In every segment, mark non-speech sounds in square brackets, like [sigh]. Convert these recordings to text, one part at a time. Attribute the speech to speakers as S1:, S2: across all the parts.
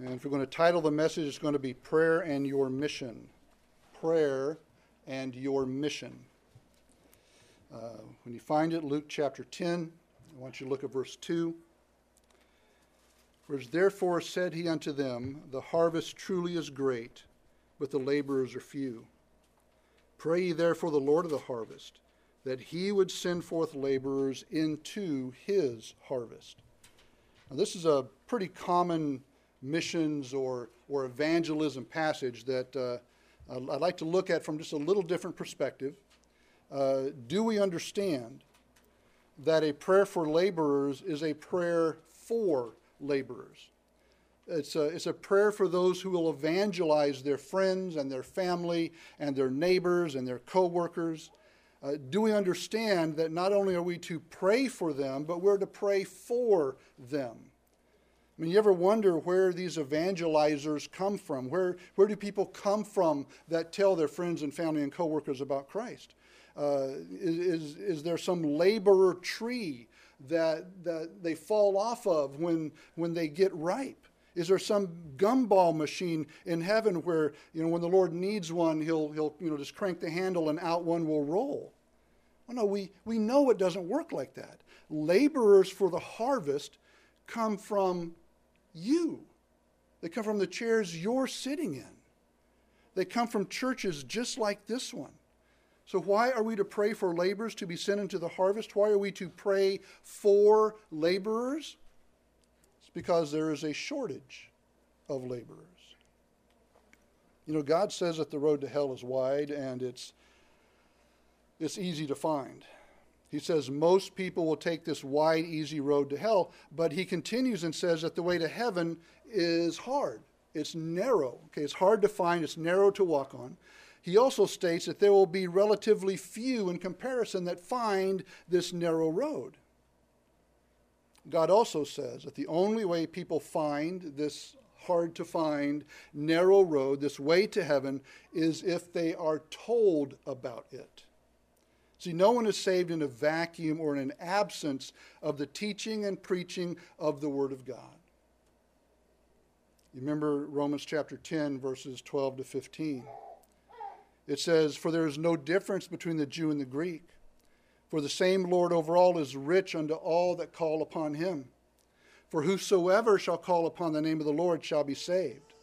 S1: And if we're going to title the message, it's going to be Prayer and Your Mission. Prayer and Your Mission. Uh, when you find it, Luke chapter 10, I want you to look at verse 2. Whereas therefore said he unto them, The harvest truly is great, but the laborers are few. Pray ye therefore the Lord of the harvest, that he would send forth laborers into his harvest. Now, this is a pretty common missions or, or evangelism passage that uh, I'd like to look at from just a little different perspective. Uh, do we understand that a prayer for laborers is a prayer for laborers? It's a, it's a prayer for those who will evangelize their friends and their family and their neighbors and their coworkers. Uh, do we understand that not only are we to pray for them, but we're to pray for them? I mean, you ever wonder where these evangelizers come from? Where, where do people come from that tell their friends and family and coworkers about Christ? Uh, is, is there some laborer tree that, that they fall off of when, when they get ripe? Is there some gumball machine in heaven where, you know, when the Lord needs one, he'll, he'll you know, just crank the handle and out one will roll? Well, no, we, we know it doesn't work like that. Laborers for the harvest come from you. They come from the chairs you're sitting in. They come from churches just like this one. So, why are we to pray for laborers to be sent into the harvest? Why are we to pray for laborers? It's because there is a shortage of laborers. You know, God says that the road to hell is wide and it's, it's easy to find. He says most people will take this wide, easy road to hell, but he continues and says that the way to heaven is hard. It's narrow. Okay, it's hard to find, it's narrow to walk on. He also states that there will be relatively few in comparison that find this narrow road. God also says that the only way people find this hard to find, narrow road, this way to heaven, is if they are told about it. See, no one is saved in a vacuum or in an absence of the teaching and preaching of the Word of God. You remember Romans chapter 10, verses 12 to 15. It says, For there is no difference between the Jew and the Greek, for the same Lord over all is rich unto all that call upon him. For whosoever shall call upon the name of the Lord shall be saved.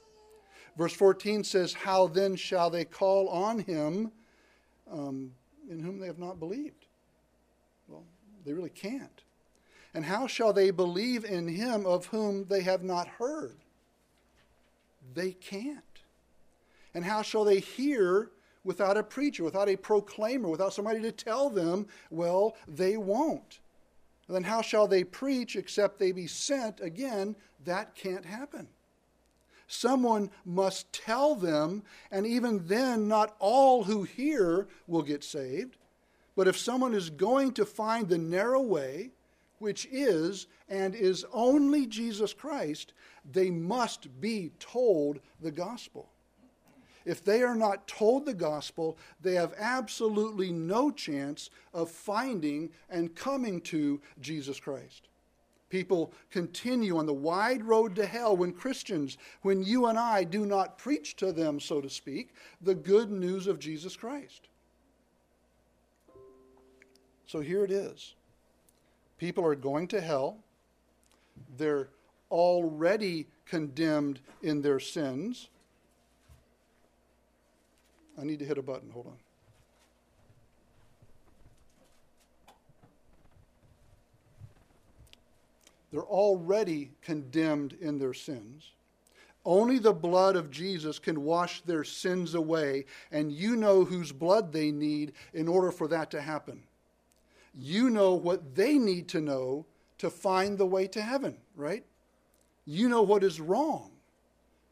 S1: Verse 14 says, How then shall they call on him? Um, in whom they have not believed? Well, they really can't. And how shall they believe in him of whom they have not heard? They can't. And how shall they hear without a preacher, without a proclaimer, without somebody to tell them? Well, they won't. then how shall they preach except they be sent? Again, that can't happen. Someone must tell them, and even then, not all who hear will get saved. But if someone is going to find the narrow way, which is and is only Jesus Christ, they must be told the gospel. If they are not told the gospel, they have absolutely no chance of finding and coming to Jesus Christ. People continue on the wide road to hell when Christians, when you and I do not preach to them, so to speak, the good news of Jesus Christ. So here it is. People are going to hell. They're already condemned in their sins. I need to hit a button. Hold on. They're already condemned in their sins. Only the blood of Jesus can wash their sins away, and you know whose blood they need in order for that to happen. You know what they need to know to find the way to heaven, right? You know what is wrong.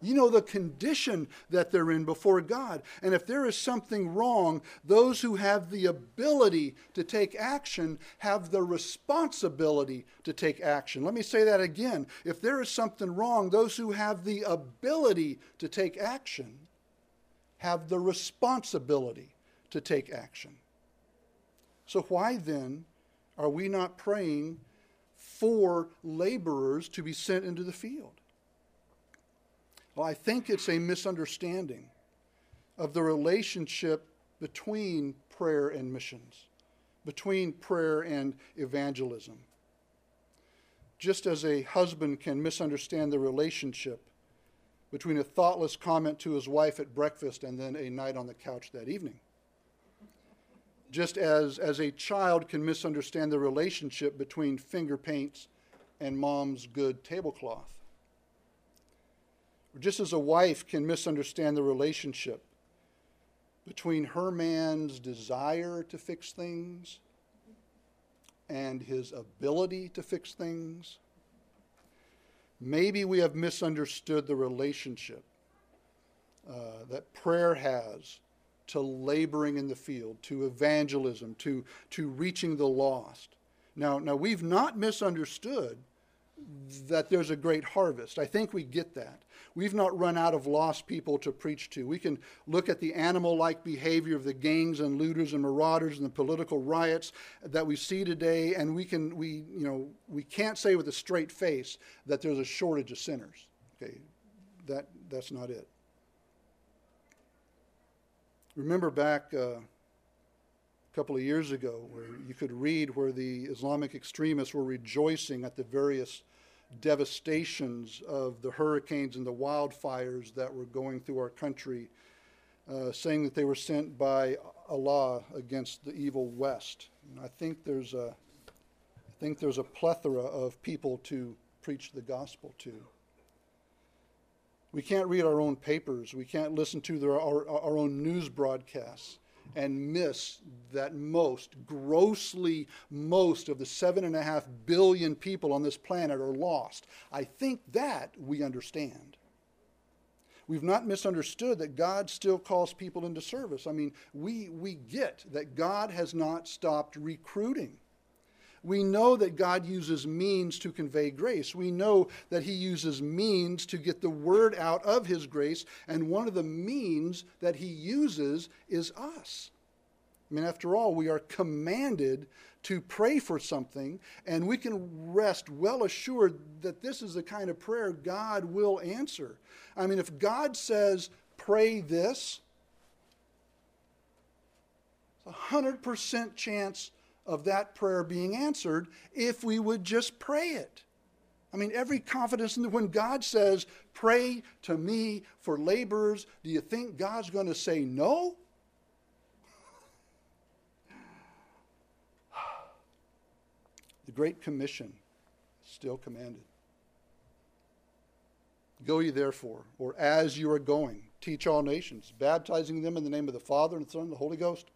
S1: You know the condition that they're in before God. And if there is something wrong, those who have the ability to take action have the responsibility to take action. Let me say that again. If there is something wrong, those who have the ability to take action have the responsibility to take action. So, why then are we not praying for laborers to be sent into the field? Well, I think it's a misunderstanding of the relationship between prayer and missions, between prayer and evangelism. Just as a husband can misunderstand the relationship between a thoughtless comment to his wife at breakfast and then a night on the couch that evening. Just as, as a child can misunderstand the relationship between finger paints and mom's good tablecloth. Just as a wife can misunderstand the relationship between her man's desire to fix things and his ability to fix things Maybe we have misunderstood the relationship uh, that prayer has to laboring in the field, to evangelism, to, to reaching the lost. Now, now, we've not misunderstood that there's a great harvest. I think we get that. We've not run out of lost people to preach to. We can look at the animal like behavior of the gangs and looters and marauders and the political riots that we see today, and we, can, we, you know, we can't say with a straight face that there's a shortage of sinners. Okay, that, that's not it. Remember back uh, a couple of years ago where you could read where the Islamic extremists were rejoicing at the various devastations of the hurricanes and the wildfires that were going through our country, uh, saying that they were sent by Allah against the evil West. And I think there's a, I think there's a plethora of people to preach the gospel to. We can't read our own papers. We can't listen to our, our own news broadcasts and miss that most, grossly most of the seven and a half billion people on this planet are lost. I think that we understand. We've not misunderstood that God still calls people into service. I mean, we, we get that God has not stopped recruiting. We know that God uses means to convey grace. We know that He uses means to get the word out of His grace, and one of the means that He uses is us. I mean, after all, we are commanded to pray for something, and we can rest well assured that this is the kind of prayer God will answer. I mean, if God says, pray this, it's a 100% chance of that prayer being answered if we would just pray it. I mean, every confidence in the, when God says, pray to me for laborers, do you think God's going to say no? [sighs] the Great Commission still commanded. Go ye therefore, or as you are going, teach all nations, baptizing them in the name of the Father and the Son and the Holy Ghost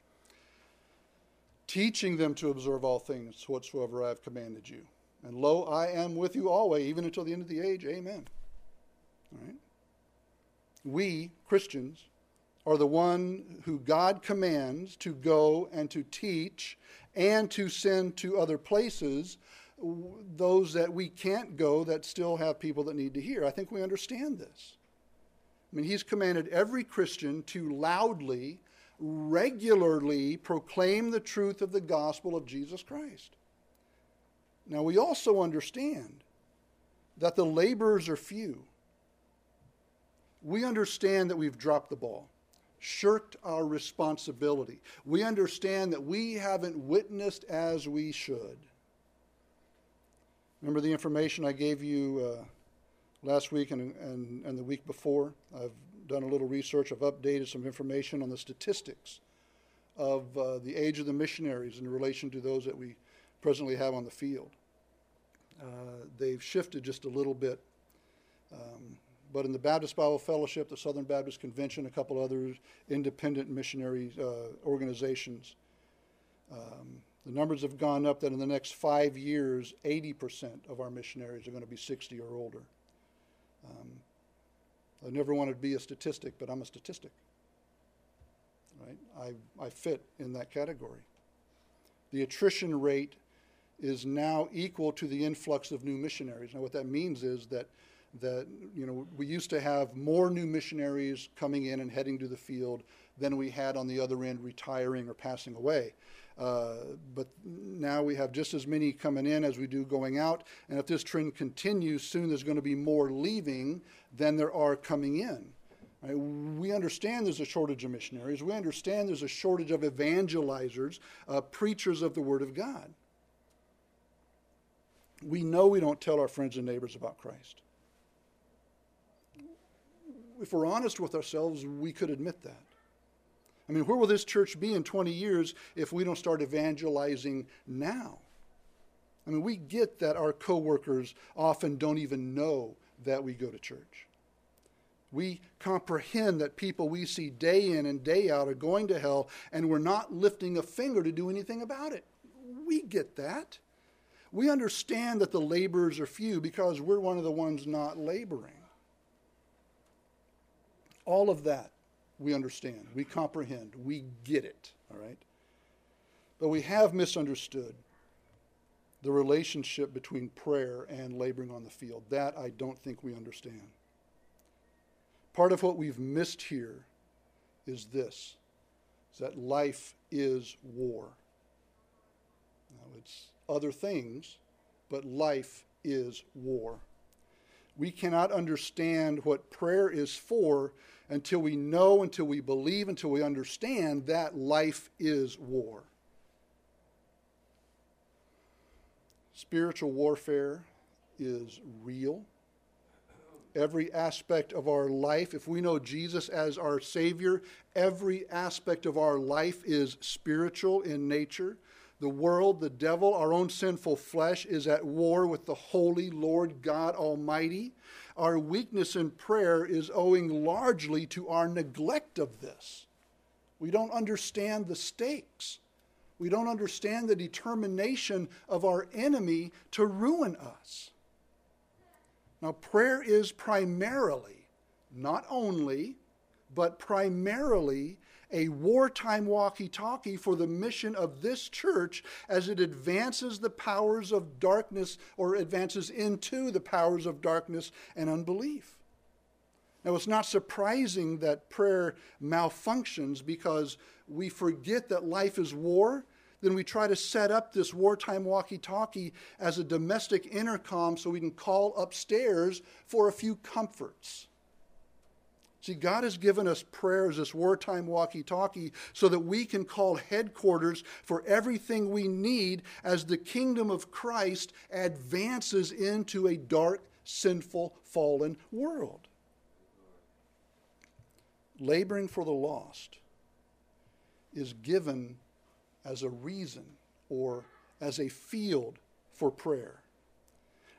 S1: teaching them to observe all things whatsoever I have commanded you. And lo, I am with you always, even until the end of the age. Amen. All right? We, Christians, are the one who God commands to go and to teach and to send to other places those that we can't go that still have people that need to hear. I think we understand this. I mean, He's commanded every Christian to loudly regularly proclaim the truth of the gospel of Jesus Christ. Now, we also understand that the laborers are few. We understand that we've dropped the ball, shirked our responsibility. We understand that we haven't witnessed as we should. Remember the information I gave you uh, last week and, and, and the week before? I've done a little research. I've updated some information on the statistics of uh, the age of the missionaries in relation to those that we presently have on the field. Uh, they've shifted just a little bit. Um, but in the Baptist Bible Fellowship, the Southern Baptist Convention, a couple other independent missionary uh, organizations, um, the numbers have gone up that in the next five years, 80% of our missionaries are going to be 60 or older. Um, I never wanted to be a statistic, but I'm a statistic. Right? I, I fit in that category. The attrition rate is now equal to the influx of new missionaries. Now, what that means is that that you know we used to have more new missionaries coming in and heading to the field than we had on the other end retiring or passing away. Uh, but now we have just as many coming in as we do going out. And if this trend continues, soon there's going to be more leaving than there are coming in. Right? We understand there's a shortage of missionaries. We understand there's a shortage of evangelizers, uh, preachers of the Word of God. We know we don't tell our friends and neighbors about Christ. If we're honest with ourselves, we could admit that. I mean, where will this church be in 20 years if we don't start evangelizing now? I mean, we get that our coworkers often don't even know that we go to church. We comprehend that people we see day in and day out are going to hell, and we're not lifting a finger to do anything about it. We get that. We understand that the laborers are few because we're one of the ones not laboring. All of that we understand, we comprehend, we get it, all right? But we have misunderstood the relationship between prayer and laboring on the field. That I don't think we understand. Part of what we've missed here is this is that life is war. Now, it's other things, but life is war. We cannot understand what prayer is for until we know, until we believe, until we understand that life is war. Spiritual warfare is real. Every aspect of our life, if we know Jesus as our Savior, every aspect of our life is spiritual in nature. The world, the devil, our own sinful flesh is at war with the holy Lord God Almighty. Our weakness in prayer is owing largely to our neglect of this. We don't understand the stakes. We don't understand the determination of our enemy to ruin us. Now, prayer is primarily, not only, but primarily a wartime walkie talkie for the mission of this church as it advances the powers of darkness or advances into the powers of darkness and unbelief. Now, it's not surprising that prayer malfunctions because we forget that life is war. Then we try to set up this wartime walkie talkie as a domestic intercom so we can call upstairs for a few comforts. See, God has given us prayers, this wartime walkie talkie, so that we can call headquarters for everything we need as the kingdom of Christ advances into a dark, sinful, fallen world. Laboring for the lost is given as a reason or as a field for prayer.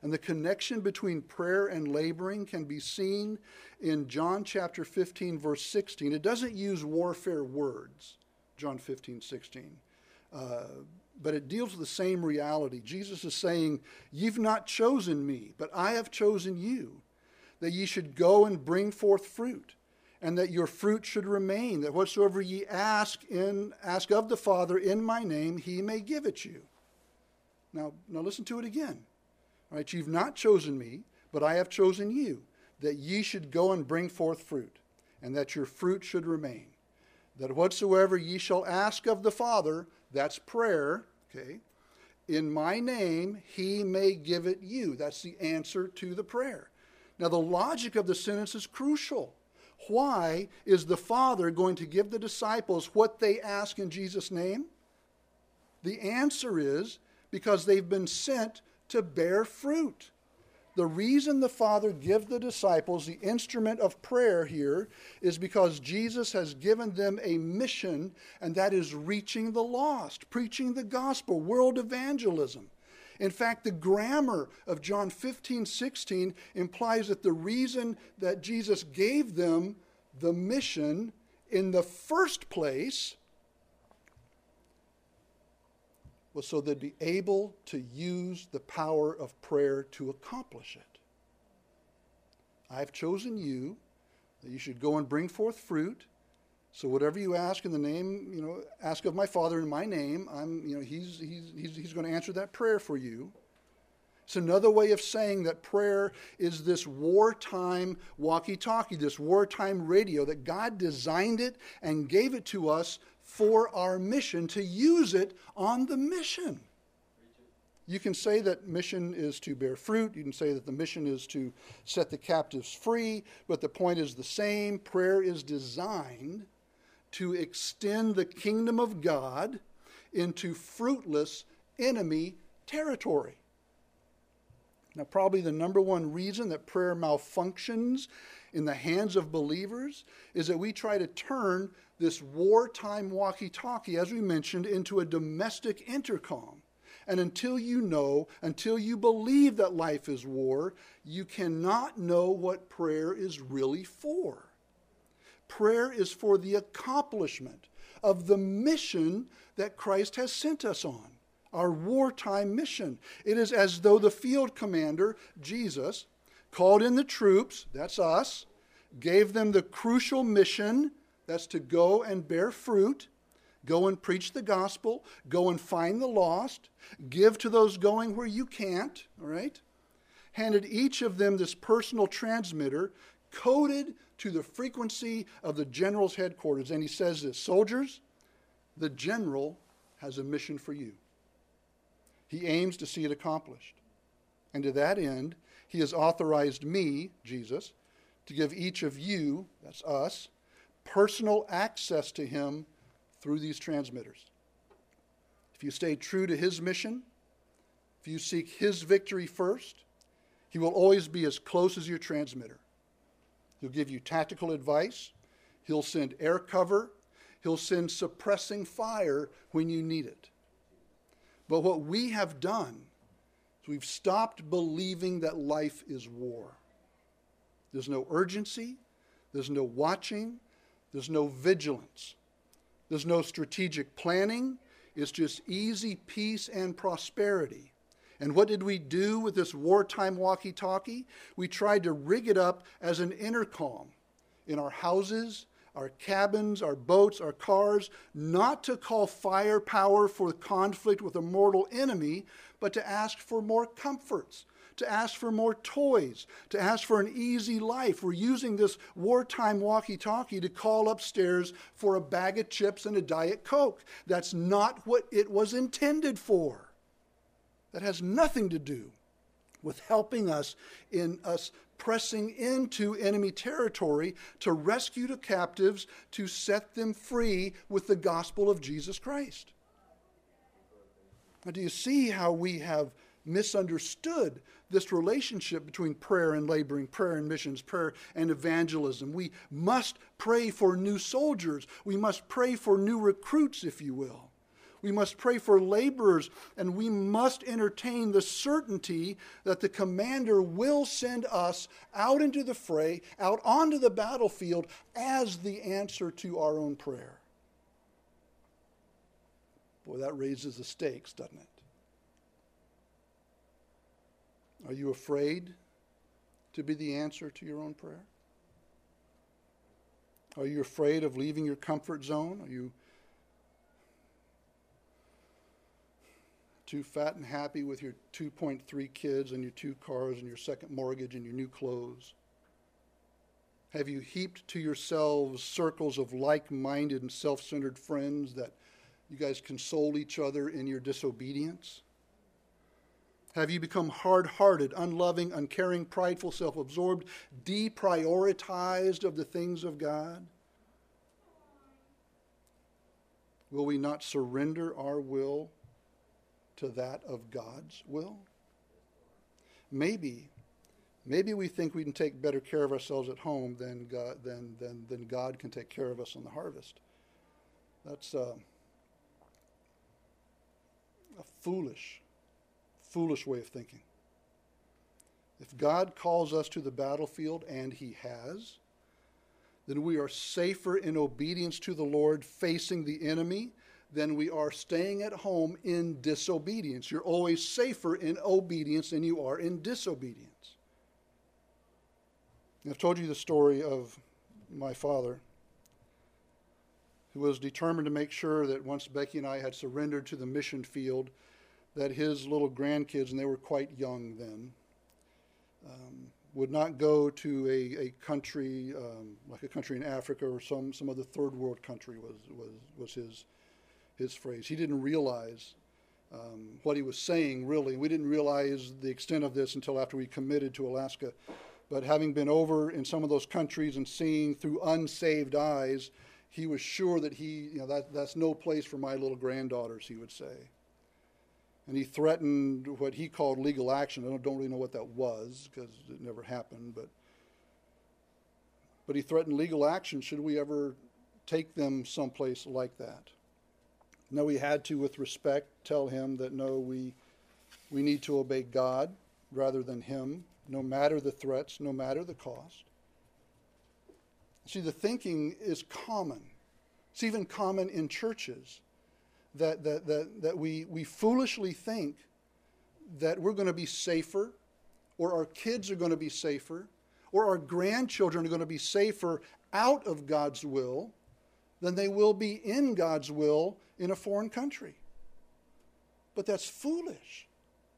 S1: And the connection between prayer and laboring can be seen in John chapter 15, verse 16. It doesn't use warfare words, John 15, 16. Uh, but it deals with the same reality. Jesus is saying, You've not chosen me, but I have chosen you, that ye should go and bring forth fruit, and that your fruit should remain, that whatsoever ye ask in ask of the Father in my name, he may give it you. Now, now listen to it again. Right? You've not chosen me, but I have chosen you, that ye should go and bring forth fruit, and that your fruit should remain. That whatsoever ye shall ask of the Father, that's prayer, okay, in my name, he may give it you. That's the answer to the prayer. Now, the logic of the sentence is crucial. Why is the Father going to give the disciples what they ask in Jesus' name? The answer is because they've been sent to bear fruit. The reason the Father gives the disciples the instrument of prayer here is because Jesus has given them a mission, and that is reaching the lost, preaching the gospel, world evangelism. In fact, the grammar of John 15, 16 implies that the reason that Jesus gave them the mission in the first place was so they'd be able to use the power of prayer to accomplish it. I've chosen you that you should go and bring forth fruit. So whatever you ask in the name, you know, ask of my Father in my name, I'm, you know, he's, he's, he's, he's going to answer that prayer for you. It's another way of saying that prayer is this wartime walkie talkie, this wartime radio, that God designed it and gave it to us for our mission, to use it on the mission. You can say that mission is to bear fruit. You can say that the mission is to set the captives free, but the point is the same. Prayer is designed to extend the kingdom of God into fruitless enemy territory. Now, probably the number one reason that prayer malfunctions in the hands of believers is that we try to turn this wartime walkie talkie, as we mentioned, into a domestic intercom. And until you know, until you believe that life is war, you cannot know what prayer is really for. Prayer is for the accomplishment of the mission that Christ has sent us on, our wartime mission. It is as though the field commander, Jesus, called in the troops, that's us, gave them the crucial mission, that's to go and bear fruit, Go and preach the gospel. Go and find the lost. Give to those going where you can't, all right? Handed each of them this personal transmitter coded to the frequency of the general's headquarters. And he says this Soldiers, the general has a mission for you. He aims to see it accomplished. And to that end, he has authorized me, Jesus, to give each of you, that's us, personal access to him through these transmitters. If you stay true to his mission, if you seek his victory first, he will always be as close as your transmitter. He'll give you tactical advice, he'll send air cover, he'll send suppressing fire when you need it. But what we have done is we've stopped believing that life is war. There's no urgency, there's no watching, there's no vigilance. There's no strategic planning. It's just easy peace and prosperity. And what did we do with this wartime walkie talkie? We tried to rig it up as an intercom in our houses, our cabins, our boats, our cars, not to call firepower for conflict with a mortal enemy, but to ask for more comforts, to ask for more toys, to ask for an easy life. We're using this wartime walkie talkie to call upstairs for a bag of chips and a Diet Coke. That's not what it was intended for. That has nothing to do with helping us in us pressing into enemy territory to rescue the captives, to set them free with the gospel of Jesus Christ. Now, do you see how we have misunderstood this relationship between prayer and laboring, prayer and missions, prayer and evangelism. We must pray for new soldiers. We must pray for new recruits, if you will. We must pray for laborers, and we must entertain the certainty that the commander will send us out into the fray, out onto the battlefield, as the answer to our own prayer. Boy, that raises the stakes, doesn't it? Are you afraid to be the answer to your own prayer? Are you afraid of leaving your comfort zone? Are you too fat and happy with your 2.3 kids and your two cars and your second mortgage and your new clothes? Have you heaped to yourselves circles of like minded and self centered friends that you guys console each other in your disobedience? Have you become hard hearted, unloving, uncaring, prideful, self absorbed, deprioritized of the things of God? Will we not surrender our will to that of God's will? Maybe, maybe we think we can take better care of ourselves at home than God, than, than, than God can take care of us on the harvest. That's uh, a foolish foolish way of thinking. If God calls us to the battlefield, and He has, then we are safer in obedience to the Lord facing the enemy than we are staying at home in disobedience. You're always safer in obedience than you are in disobedience. I've told you the story of my father, who was determined to make sure that once Becky and I had surrendered to the mission field, that his little grandkids, and they were quite young then, um, would not go to a, a country um, like a country in Africa or some, some other third world country was, was, was his, his phrase. He didn't realize um, what he was saying, really. We didn't realize the extent of this until after we committed to Alaska. But having been over in some of those countries and seeing through unsaved eyes, he was sure that he, you know, that, that's no place for my little granddaughters, he would say. And he threatened what he called legal action. I don't, don't really know what that was because it never happened, but but he threatened legal action should we ever take them someplace like that. No, we had to, with respect, tell him that no, we, we need to obey God rather than him, no matter the threats, no matter the cost. See, the thinking is common. It's even common in churches that, that, that, that we, we foolishly think that we're going to be safer, or our kids are going to be safer, or our grandchildren are going to be safer out of God's will than they will be in God's will in a foreign country. But that's foolish.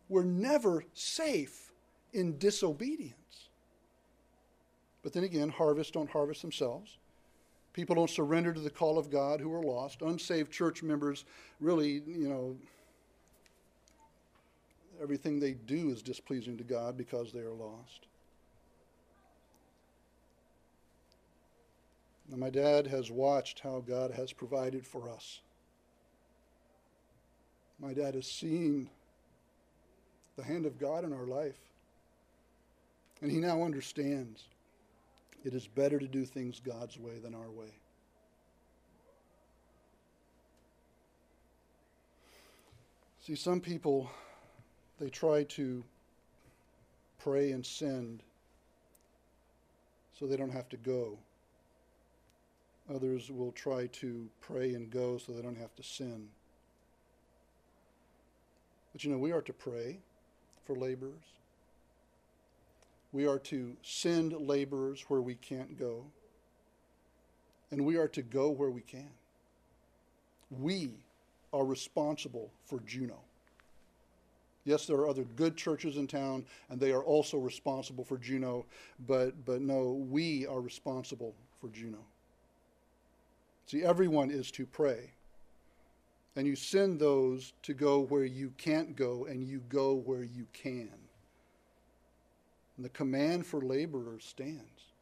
S1: We're never safe in disobedience. But then again, harvests don't harvest themselves. People don't surrender to the call of God who are lost. Unsaved church members really, you know, everything they do is displeasing to God because they are lost. Now, my dad has watched how God has provided for us. My dad has seen the hand of God in our life. And he now understands it is better to do things God's way than our way. See, some people, they try to pray and send so they don't have to go. Others will try to pray and go so they don't have to sin. But you know, we are to pray for laborers. We are to send laborers where we can't go. And we are to go where we can. We are responsible for Juneau. Yes, there are other good churches in town, and they are also responsible for Juneau, but, but no, we are responsible for Juneau. See, everyone is to pray. And you send those to go where you can't go, and you go where you can. And the command for laborers stands.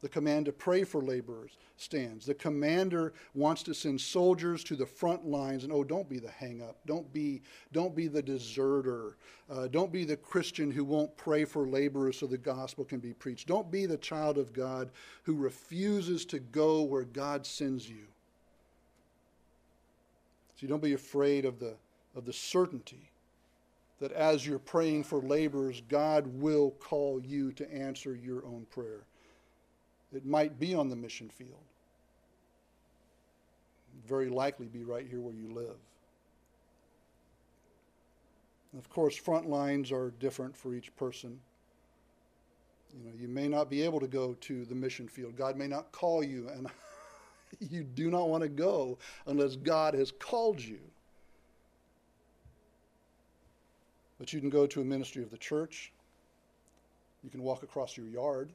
S1: The command to pray for laborers stands. The commander wants to send soldiers to the front lines, and oh, don't be the hang up. Don't be, don't be the deserter. Uh, don't be the Christian who won't pray for laborers so the gospel can be preached. Don't be the child of God who refuses to go where God sends you. So don't be afraid of the, of the certainty that as you're praying for laborers, God will call you to answer your own prayer. It might be on the mission field, very likely be right here where you live. of course, front lines are different for each person. You know, you may not be able to go to the mission field. God may not call you, and [laughs] you do not want to go unless God has called you. But you can go to a ministry of the church. You can walk across your yard.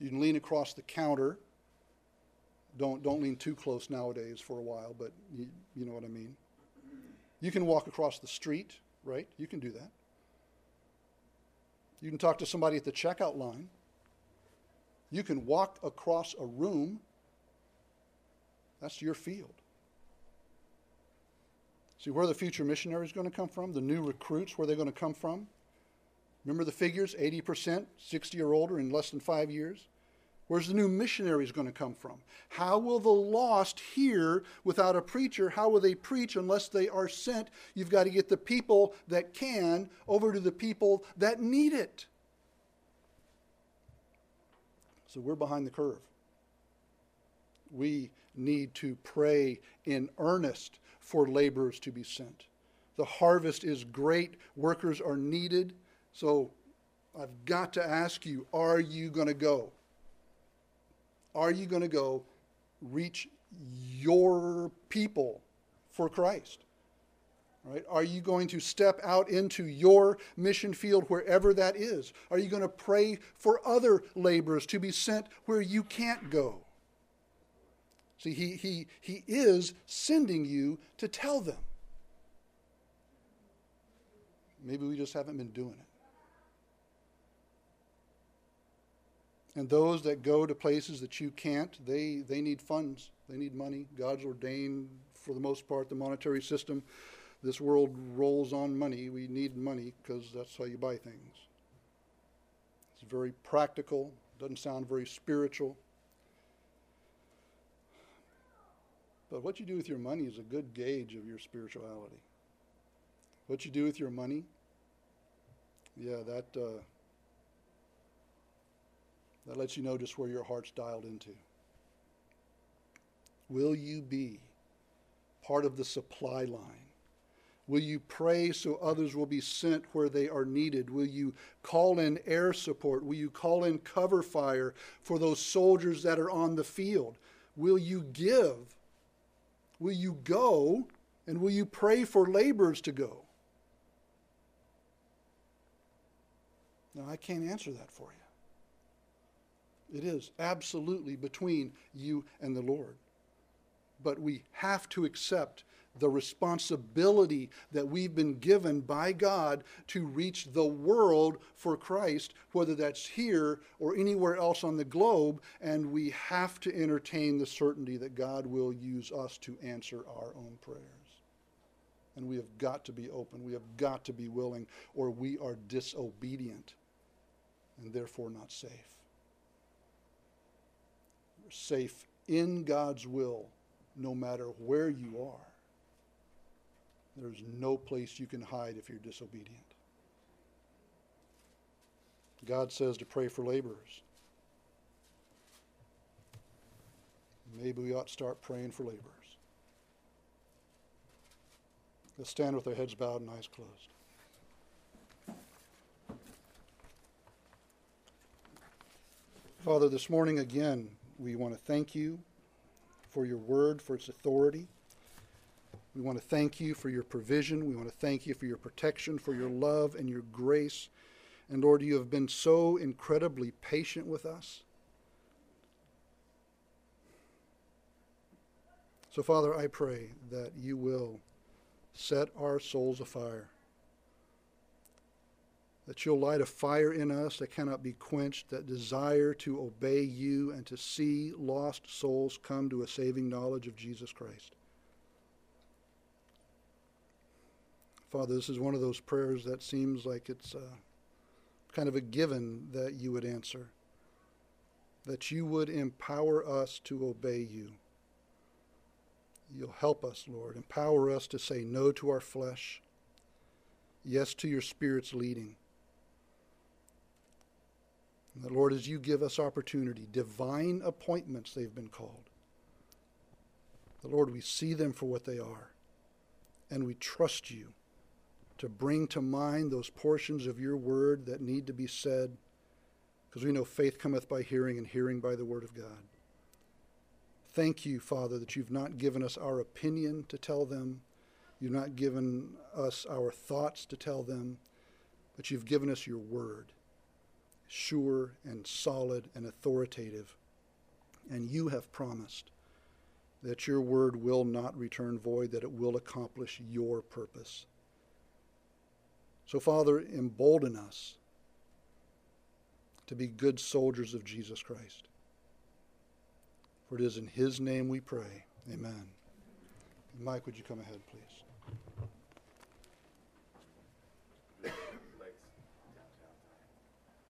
S1: You can lean across the counter. Don't, don't lean too close nowadays for a while, but you, you know what I mean. You can walk across the street, right? You can do that. You can talk to somebody at the checkout line. You can walk across a room that's your field. See where the future missionary is going to come from, the new recruits, where they're going to come from. Remember the figures 80%, 60 or older in less than five years? Where's the new missionaries going to come from? How will the lost hear without a preacher? How will they preach unless they are sent? You've got to get the people that can over to the people that need it. So we're behind the curve. We need to pray in earnest for laborers to be sent. The harvest is great, workers are needed. So I've got to ask you are you going to go? Are you going to go reach your people for Christ? Right? Are you going to step out into your mission field wherever that is? Are you going to pray for other laborers to be sent where you can't go? See, he, he, he is sending you to tell them. Maybe we just haven't been doing it. And those that go to places that you can't, they, they need funds. They need money. God's ordained, for the most part, the monetary system. This world rolls on money. We need money because that's how you buy things. It's very practical, doesn't sound very spiritual. But what you do with your money is a good gauge of your spirituality. What you do with your money, yeah, that. Uh, that lets you know just where your heart's dialed into. Will you be part of the supply line? Will you pray so others will be sent where they are needed? Will you call in air support? Will you call in cover fire for those soldiers that are on the field? Will you give? Will you go? And will you pray for laborers to go? Now, I can't answer that for you. It is absolutely between you and the Lord. But we have to accept the responsibility that we've been given by God to reach the world for Christ, whether that's here or anywhere else on the globe, and we have to entertain the certainty that God will use us to answer our own prayers. And we have got to be open, we have got to be willing, or we are disobedient and therefore not safe We're safe in God's will no matter where you are. There's no place you can hide if you're disobedient. God says to pray for laborers. Maybe we ought to start praying for laborers. Let's stand with our heads bowed and eyes closed. Father, this morning again, we want to thank you for your word, for its authority. We want to thank you for your provision. We want to thank you for your protection, for your love and your grace. And Lord, you have been so incredibly patient with us. So, Father, I pray that you will set our souls afire that you'll light a fire in us that cannot be quenched, that desire to obey you and to see lost souls come to a saving knowledge of Jesus Christ. Father, this is one of those prayers that seems like it's uh, kind of a given that you would answer, that you would empower us to obey you. You'll help us, Lord. Empower us to say no to our flesh, yes to your Spirit's leading. And the Lord, as you give us opportunity, divine appointments they've been called. The Lord, we see them for what they are, and we trust you to bring to mind those portions of your word that need to be said, because we know faith cometh by hearing, and hearing by the word of God. Thank you, Father, that you've not given us our opinion to tell them, you've not given us our thoughts to tell them, but you've given us your word sure and solid and authoritative. And you have promised that your word will not return void, that it will accomplish your purpose. So, Father, embolden us to be good soldiers of Jesus Christ. For it is in his name we pray. Amen. Mike, would you come ahead, please?